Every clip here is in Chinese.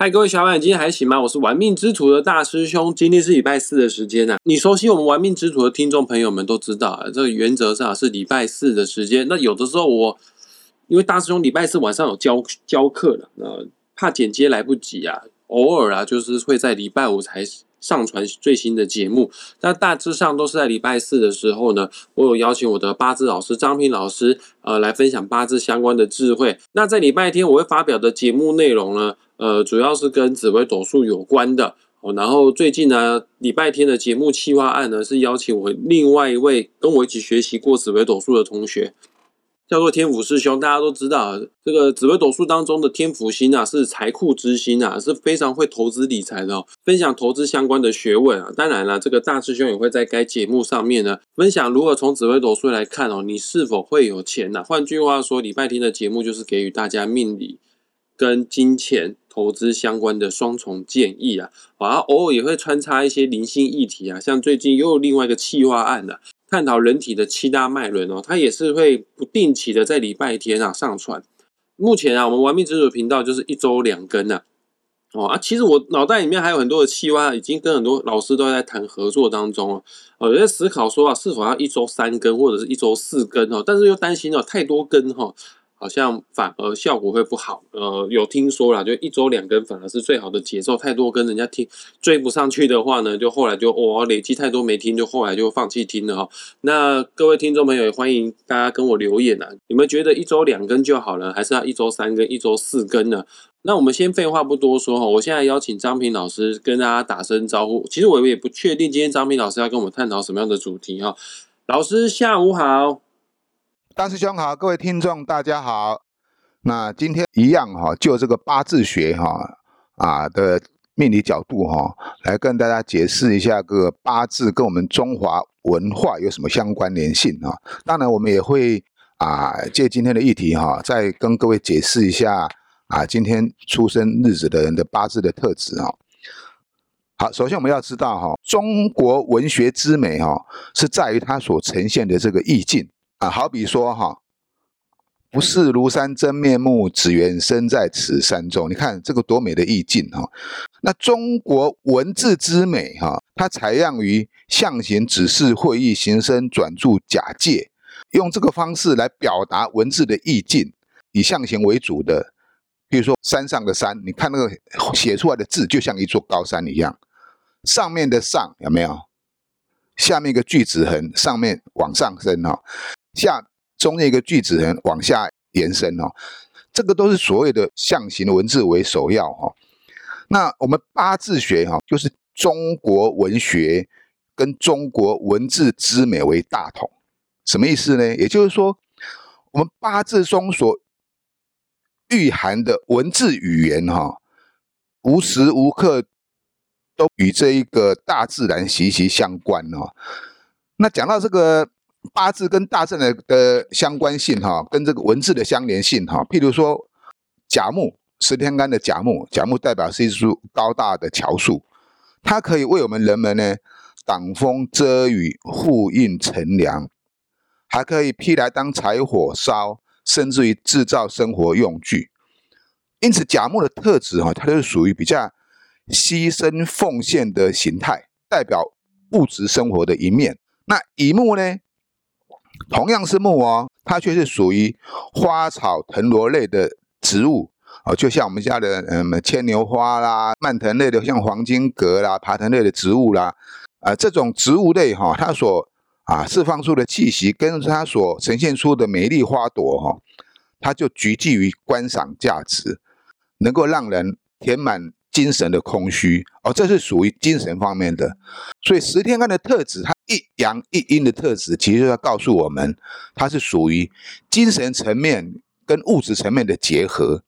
嗨，各位小伙伴，今天还行吗？我是玩命之徒的大师兄，今天是礼拜四的时间啊。你熟悉我们玩命之徒的听众朋友们都知道啊，这个原则上是礼拜四的时间。那有的时候我因为大师兄礼拜四晚上有教教课了，那怕剪接来不及啊，偶尔啊就是会在礼拜五才上传最新的节目。那大致上都是在礼拜四的时候呢，我有邀请我的八字老师张平老师呃来分享八字相关的智慧。那在礼拜天我会发表的节目内容呢？呃，主要是跟紫微斗数有关的哦。然后最近呢，礼拜天的节目企划案呢，是邀请我另外一位跟我一起学习过紫微斗数的同学，叫做天府师兄。大家都知道，这个紫微斗数当中的天府星啊，是财库之星啊，是非常会投资理财的，哦分享投资相关的学问啊。当然了，这个大师兄也会在该节目上面呢，分享如何从紫微斗数来看哦，你是否会有钱呢？换句话说，礼拜天的节目就是给予大家命理跟金钱。投资相关的双重建议啊，啊，偶尔也会穿插一些零星议题啊，像最近又有另外一个企划案的，探讨人体的七大脉轮哦，它也是会不定期的在礼拜天啊上传。目前啊，我们玩命之主频道就是一周两更呐，哦啊，其实我脑袋里面还有很多的企划，已经跟很多老师都在谈合作当中哦，我在思考说啊，是否要一周三更或者是一周四更哦，但是又担心哦太多更哈。好像反而效果会不好，呃，有听说了，就一周两更反而是最好的节奏。太多跟人家听追不上去的话呢，就后来就哦累积太多没听，就后来就放弃听了哈。那各位听众朋友也欢迎大家跟我留言啊，你们觉得一周两更就好了，还是要一周三更、一周四更呢？那我们先废话不多说哈，我现在邀请张平老师跟大家打声招呼。其实我也不确定今天张平老师要跟我们探讨什么样的主题哈。老师下午好。大师兄好，各位听众大家好。那今天一样哈，就这个八字学哈啊的命理角度哈，来跟大家解释一下个八字跟我们中华文化有什么相关联性啊。当然，我们也会啊借今天的议题哈，再跟各位解释一下啊今天出生日子的人的八字的特质啊。好，首先我们要知道哈，中国文学之美哈，是在于它所呈现的这个意境。啊，好比说哈，不是庐山真面目，只缘身在此山中。你看这个多美的意境哈！那中国文字之美哈，它采样于象形、指示、会意、形声、转注、假借，用这个方式来表达文字的意境，以象形为主的。比如说山上的山，你看那个写出来的字，就像一座高山一样。上面的上有没有？下面一个句子横，上面往上升哈。下中间一个句子横往下延伸哦，这个都是所谓的象形文字为首要哈。那我们八字学哈，就是中国文学跟中国文字之美为大同，什么意思呢？也就是说，我们八字中所蕴含的文字语言哈，无时无刻都与这一个大自然息息相关哦。那讲到这个。八字跟大自然的相关性哈，跟这个文字的相连性哈，譬如说甲木，十天干的甲木，甲木代表是一株高大的乔树，它可以为我们人们呢挡风遮雨、护荫乘凉，还可以劈来当柴火烧，甚至于制造生活用具。因此，甲木的特质哈，它就是属于比较牺牲奉献的形态，代表物质生活的一面。那乙木呢？同样是木哦，它却是属于花草藤萝类的植物哦，就像我们家的嗯牵牛花啦、蔓藤类的，像黄金葛啦、爬藤类的植物啦，啊，这种植物类哈，它所啊释放出的气息，跟它所呈现出的美丽花朵哈，它就局集于观赏价值，能够让人填满。精神的空虚哦，这是属于精神方面的。所以十天干的特质，它一阳一阴的特质，其实要告诉我们，它是属于精神层面跟物质层面的结合。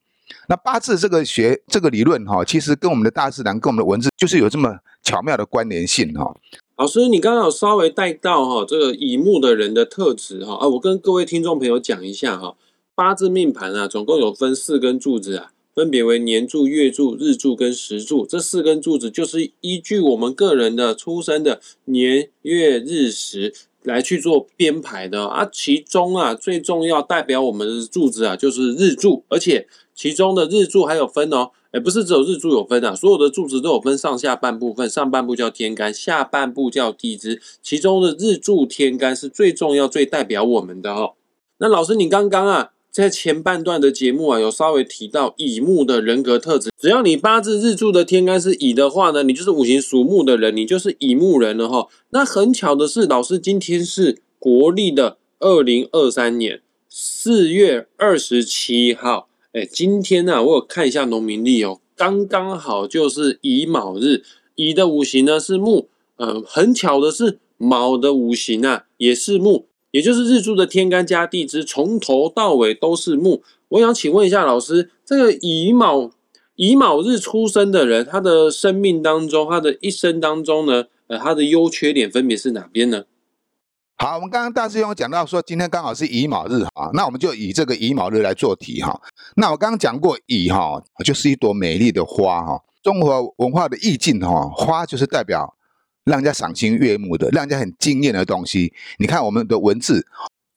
那八字这个学这个理论哈，其实跟我们的大自然、跟我们的文字，就是有这么巧妙的关联性哈。老师，你刚刚有稍微带到哈这个乙木的人的特质哈啊，我跟各位听众朋友讲一下哈，八字命盘啊，总共有分四根柱子啊。分别为年柱、月柱、日柱跟时柱，这四根柱子就是依据我们个人的出生的年月日时来去做编排的啊。其中啊最重要代表我们的柱子啊就是日柱，而且其中的日柱还有分哦哎，不是只有日柱有分啊，所有的柱子都有分上下半部分，上半部叫天干，下半部叫地支，其中的日柱天干是最重要、最代表我们的哦。那老师，你刚刚啊，在前半段的节目啊，有稍微提到乙木的人格特质，只要你八字日柱的天干是乙的话呢，你就是五行属木的人，你就是乙木人了哈。那很巧的是，老师今天是国历的二零二三年四月二十七号。哎，今天呢，我有看一下农民历哦，刚刚好就是乙卯日。乙的五行呢是木，呃，很巧的是卯的五行啊也是木，也就是日柱的天干加地支，从头到尾都是木。我想请问一下老师，这个乙卯乙卯日出生的人，他的生命当中，他的一生当中呢，呃，他的优缺点分别是哪边呢？好，我们刚刚大师兄讲到说，今天刚好是乙卯日哈，那我们就以这个乙卯日来做题哈。那我刚刚讲过，乙哈就是一朵美丽的花哈，中国文化的意境哈，花就是代表让人家赏心悦目的，让人家很惊艳的东西。你看我们的文字，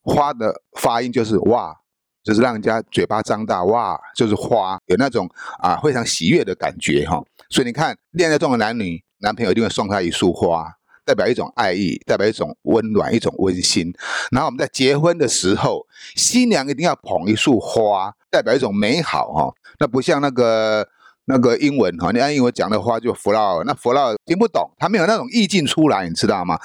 花的发音就是哇，就是让人家嘴巴张大哇，就是花，有那种啊非常喜悦的感觉哈。所以你看，恋爱中的男女，男朋友一定会送她一束花。代表一种爱意，代表一种温暖，一种温馨。然后我们在结婚的时候，新娘一定要捧一束花，代表一种美好哈。那不像那个那个英文哈，你按英文讲的话就 flower，那 flower 听不懂，它没有那种意境出来，你知道吗？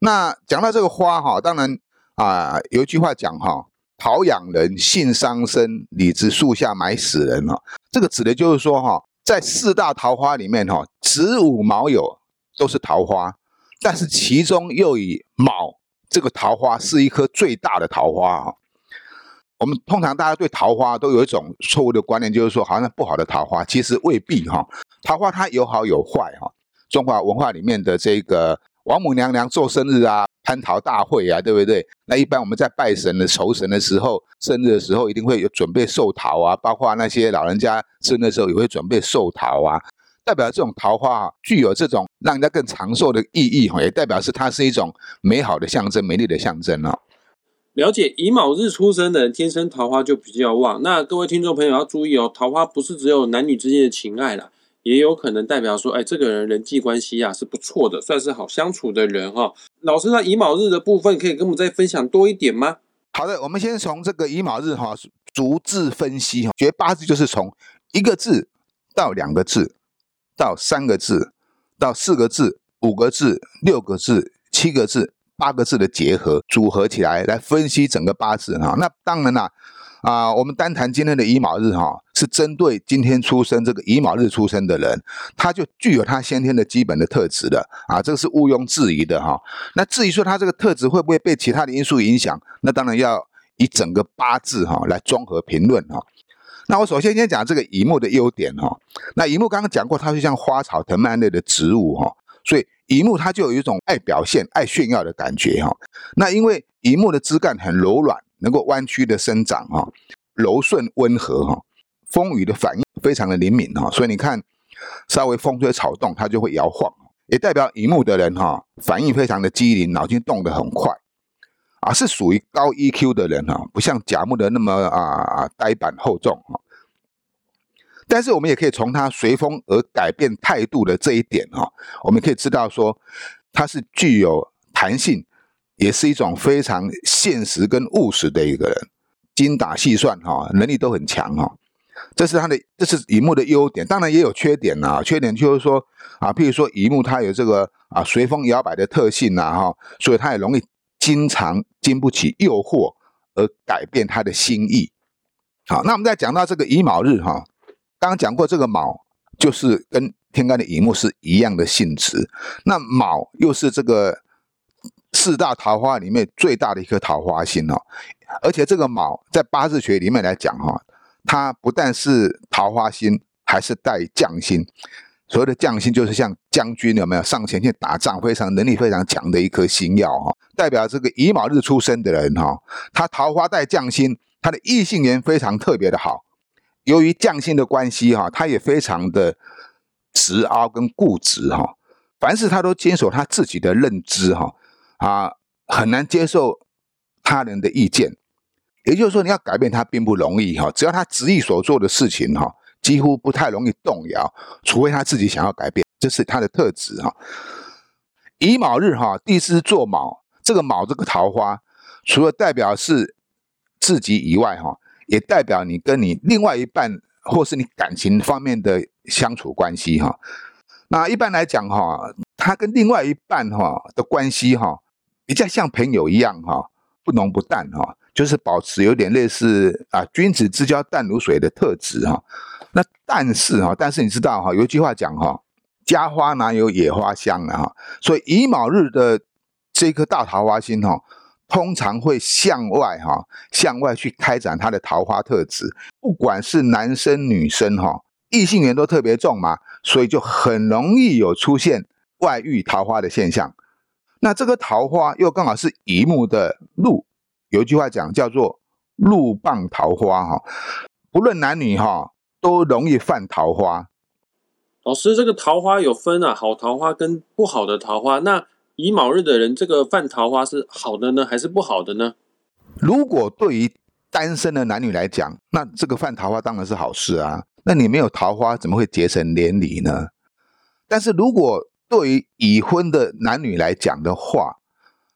那讲到这个花哈，当然啊，有一句话讲哈，桃养人，性伤身，李子树下埋死人哈。这个指的就是说哈，在四大桃花里面哈，子午卯酉都是桃花。但是其中又以卯这个桃花是一颗最大的桃花啊。我们通常大家对桃花都有一种错误的观念，就是说好像不好的桃花，其实未必哈。桃花它有好有坏哈。中华文化里面的这个王母娘娘做生日啊，蟠桃大会啊，对不对？那一般我们在拜神的酬神的时候，生日的时候一定会有准备寿桃啊，包括那些老人家生日的时候也会准备寿桃啊。代表这种桃花啊具有这种让人家更长寿的意义哈，也代表是它是一种美好的象征、美丽的象征哦。了解乙卯日出生的人，天生桃花就比较旺。那各位听众朋友要注意哦，桃花不是只有男女之间的情爱啦，也有可能代表说，哎，这个人人际关系啊是不错的，算是好相处的人哈。老师，那乙卯日的部分可以跟我们再分享多一点吗？好的，我们先从这个乙卯日哈逐字分析哈，学八字就是从一个字到两个字。到三个字，到四个字，五个字，六个字，七个字，八个字的结合组合起来，来分析整个八字哈。那当然啦，啊，我们单谈今天的乙卯日哈，是针对今天出生这个乙卯日出生的人，他就具有他先天的基本的特质的啊，这个是毋庸置疑的哈。那至于说他这个特质会不会被其他的因素影响，那当然要以整个八字哈来综合评论哈。那我首先先讲这个乙木的优点哈。那乙木刚刚讲过，它就像花草藤蔓类的植物哈，所以乙木它就有一种爱表现、爱炫耀的感觉哈。那因为乙木的枝干很柔软，能够弯曲的生长哈，柔顺温和哈，风雨的反应非常的灵敏哈，所以你看，稍微风吹草动它就会摇晃，也代表乙木的人哈，反应非常的机灵，脑筋动得很快。啊，是属于高 EQ 的人哈，不像甲木的那么啊呆板厚重哈。但是我们也可以从他随风而改变态度的这一点哈，我们可以知道说他是具有弹性，也是一种非常现实跟务实的一个人，精打细算哈，能力都很强哈。这是他的，这是乙木的优点，当然也有缺点呐。缺点就是说啊，譬如说乙木它有这个啊随风摇摆的特性呐哈，所以它也容易。经常经不起诱惑而改变他的心意。好，那我们再讲到这个乙卯日哈，刚刚讲过这个卯就是跟天干的乙木是一样的性质。那卯又是这个四大桃花里面最大的一颗桃花星哦，而且这个卯在八字学里面来讲哈，它不但是桃花星，还是带将星。所谓的将星就是像将军有没有上前线打仗，非常能力非常强的一颗星耀哈，代表这个乙卯日出生的人哈，他桃花带将星，他的异性缘非常特别的好。由于匠心的关系哈，他也非常的直凹跟固执哈，凡事他都坚守他自己的认知哈，啊，很难接受他人的意见。也就是说，你要改变他并不容易哈，只要他执意所做的事情哈。几乎不太容易动摇，除非他自己想要改变，这是他的特质哈。乙卯日哈，地支做卯，这个卯这个桃花，除了代表是自己以外哈，也代表你跟你另外一半或是你感情方面的相处关系哈。那一般来讲哈，他跟另外一半哈的关系哈，比较像朋友一样哈，不浓不淡哈，就是保持有点类似啊君子之交淡如水的特质哈。那但是哈，但是你知道哈，有一句话讲哈。家花哪有野花香啊？所以乙卯日的这颗大桃花星哈，通常会向外哈，向外去开展它的桃花特质。不管是男生女生哈，异性缘都特别重嘛，所以就很容易有出现外遇桃花的现象。那这个桃花又刚好是乙木的禄，有一句话讲叫做“禄棒桃花”哈，不论男女哈，都容易犯桃花。老师，这个桃花有分啊，好桃花跟不好的桃花。那乙卯日的人，这个犯桃花是好的呢，还是不好的呢？如果对于单身的男女来讲，那这个犯桃花当然是好事啊。那你没有桃花，怎么会结成连理呢？但是如果对于已婚的男女来讲的话，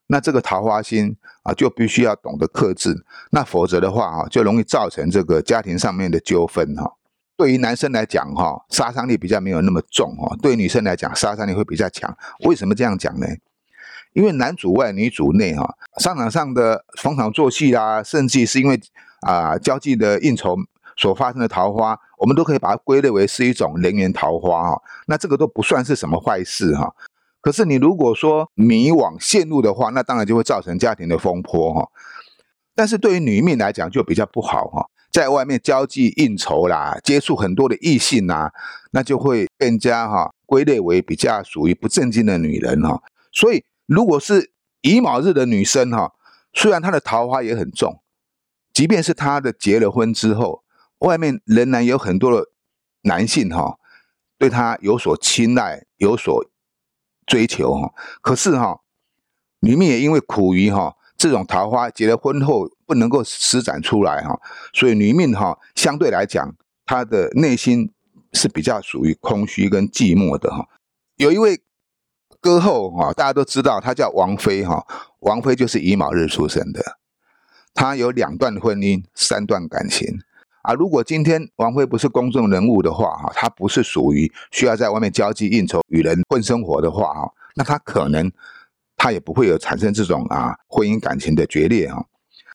那这个桃花心啊，就必须要懂得克制，那否则的话啊，就容易造成这个家庭上面的纠纷哈。对于男生来讲，哈，杀伤力比较没有那么重，哈。对于女生来讲，杀伤力会比较强。为什么这样讲呢？因为男主外，女主内，哈。商场上的逢场作戏啦，甚至是因为啊交际的应酬所发生的桃花，我们都可以把它归类为是一种人缘桃花，哈。那这个都不算是什么坏事，哈。可是你如果说迷惘陷入的话，那当然就会造成家庭的风波，哈。但是对于女命来讲，就比较不好，哈。在外面交际应酬啦，接触很多的异性呐，那就会更加哈归类为比较属于不正经的女人哈。所以，如果是乙卯日的女生哈，虽然她的桃花也很重，即便是她的结了婚之后，外面仍然有很多的男性哈对她有所青睐、有所追求哈。可是哈，女命也因为苦于哈这种桃花结了婚后。不能够施展出来哈，所以女命哈相对来讲，她的内心是比较属于空虚跟寂寞的哈。有一位歌后哈，大家都知道，她叫王菲哈。王菲就是乙卯日出生的，她有两段婚姻，三段感情啊。如果今天王菲不是公众人物的话哈，她不是属于需要在外面交际应酬、与人混生活的话哈，那她可能她也不会有产生这种啊婚姻感情的决裂哈。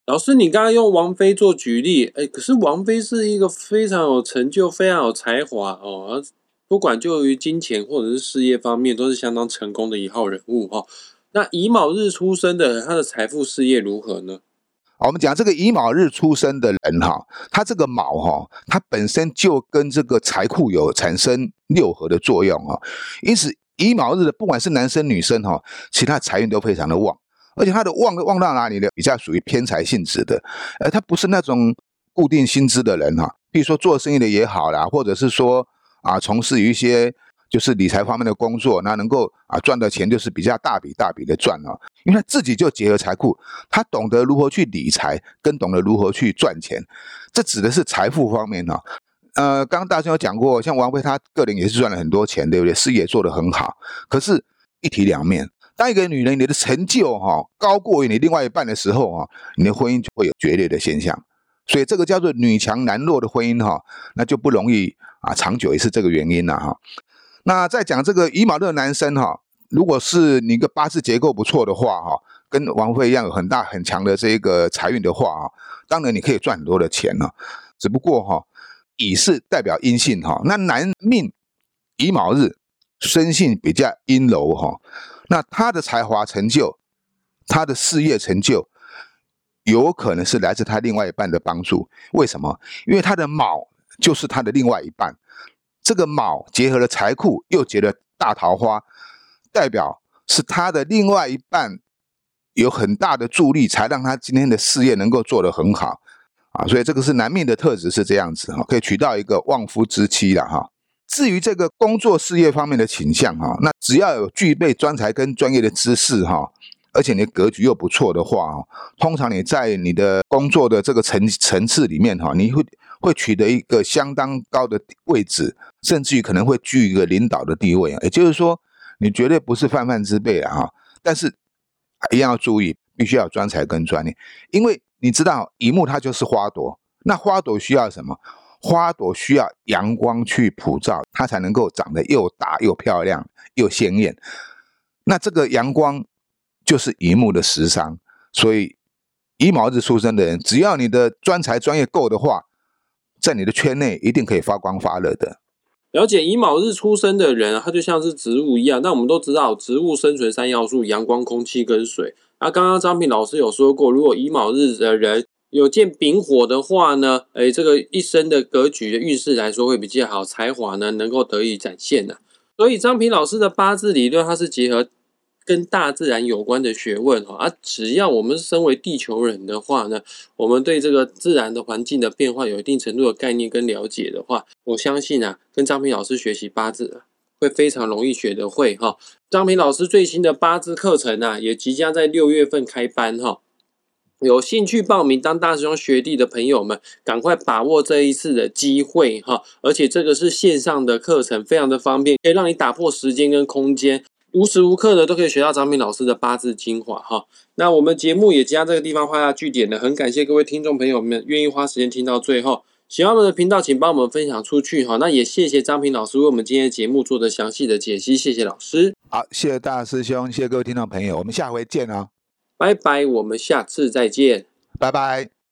老师，你刚刚用王菲做举例，哎，可是王菲是一个非常有成就、非常有才华哦，不管就于金钱或者是事业方面，都是相当成功的一号人物哈。那乙卯日出生的，他的财富事业如何呢？我们讲这个乙卯日出生的人哈，他这个卯哈，他本身就跟这个财库有产生六合的作用哈，因此乙卯日的不管是男生女生哈，其他财运都非常的旺。而且他的旺旺到哪里呢？比较属于偏财性质的，呃，他不是那种固定薪资的人哈。比如说做生意的也好啦，或者是说啊，从事一些就是理财方面的工作，那能够啊赚的钱就是比较大笔大笔的赚啊。因为他自己就结合财库，他懂得如何去理财，跟懂得如何去赚钱。这指的是财富方面哈。呃，刚刚大兄有讲过，像王菲她个人也是赚了很多钱，对不对？事业做得很好，可是一体两面。当一个女人你的成就哈高过于你另外一半的时候哈，你的婚姻就会有决裂的现象，所以这个叫做女强男弱的婚姻哈，那就不容易啊长久，也是这个原因了哈。那再讲这个乙卯的男生哈，如果是你个八字结构不错的话哈，跟王菲一样有很大很强的这个财运的话啊，当然你可以赚很多的钱了。只不过哈，乙是代表阴性哈，那男命乙卯日生性比较阴柔哈。那他的才华成就，他的事业成就，有可能是来自他另外一半的帮助。为什么？因为他的卯就是他的另外一半，这个卯结合了财库，又结了大桃花，代表是他的另外一半有很大的助力，才让他今天的事业能够做得很好啊。所以这个是男命的特质是这样子哈，可以娶到一个旺夫之妻了哈。至于这个工作事业方面的倾向哈，那只要有具备专才跟专业的知识哈，而且你的格局又不错的话哦，通常你在你的工作的这个层层次里面哈，你会会取得一个相当高的位置，甚至于可能会居一个领导的地位。也就是说，你绝对不是泛泛之辈啊。但是一定要注意，必须要专才跟专业，因为你知道，乙木它就是花朵，那花朵需要什么？花朵需要阳光去普照，它才能够长得又大又漂亮又鲜艳。那这个阳光就是乙木的食伤，所以乙卯日出生的人，只要你的专才专业够的话，在你的圈内一定可以发光发热的。了解乙卯日出生的人，他就像是植物一样。那我们都知道，植物生存三要素：阳光、空气跟水。那刚刚张平老师有说过，如果乙卯日的人有见丙火的话呢，哎，这个一生的格局的运势来说会比较好，才华呢能够得以展现的。所以张平老师的八字理论，它是结合。跟大自然有关的学问哈啊，只要我们身为地球人的话呢，我们对这个自然的环境的变化有一定程度的概念跟了解的话，我相信啊，跟张平老师学习八字会非常容易学得会哈。张平老师最新的八字课程啊，也即将在六月份开班哈。有兴趣报名当大师兄学弟的朋友们，赶快把握这一次的机会哈！而且这个是线上的课程，非常的方便，可以让你打破时间跟空间。无时无刻的都可以学到张平老师的八字精华哈。那我们节目也将这个地方画下句点了，很感谢各位听众朋友们愿意花时间听到最后。喜欢我们的频道，请帮我们分享出去哈。那也谢谢张平老师为我们今天的节目做的详细的解析，谢谢老师。好，谢谢大师兄，谢谢各位听众朋友，我们下回见哦。拜拜，我们下次再见。拜拜。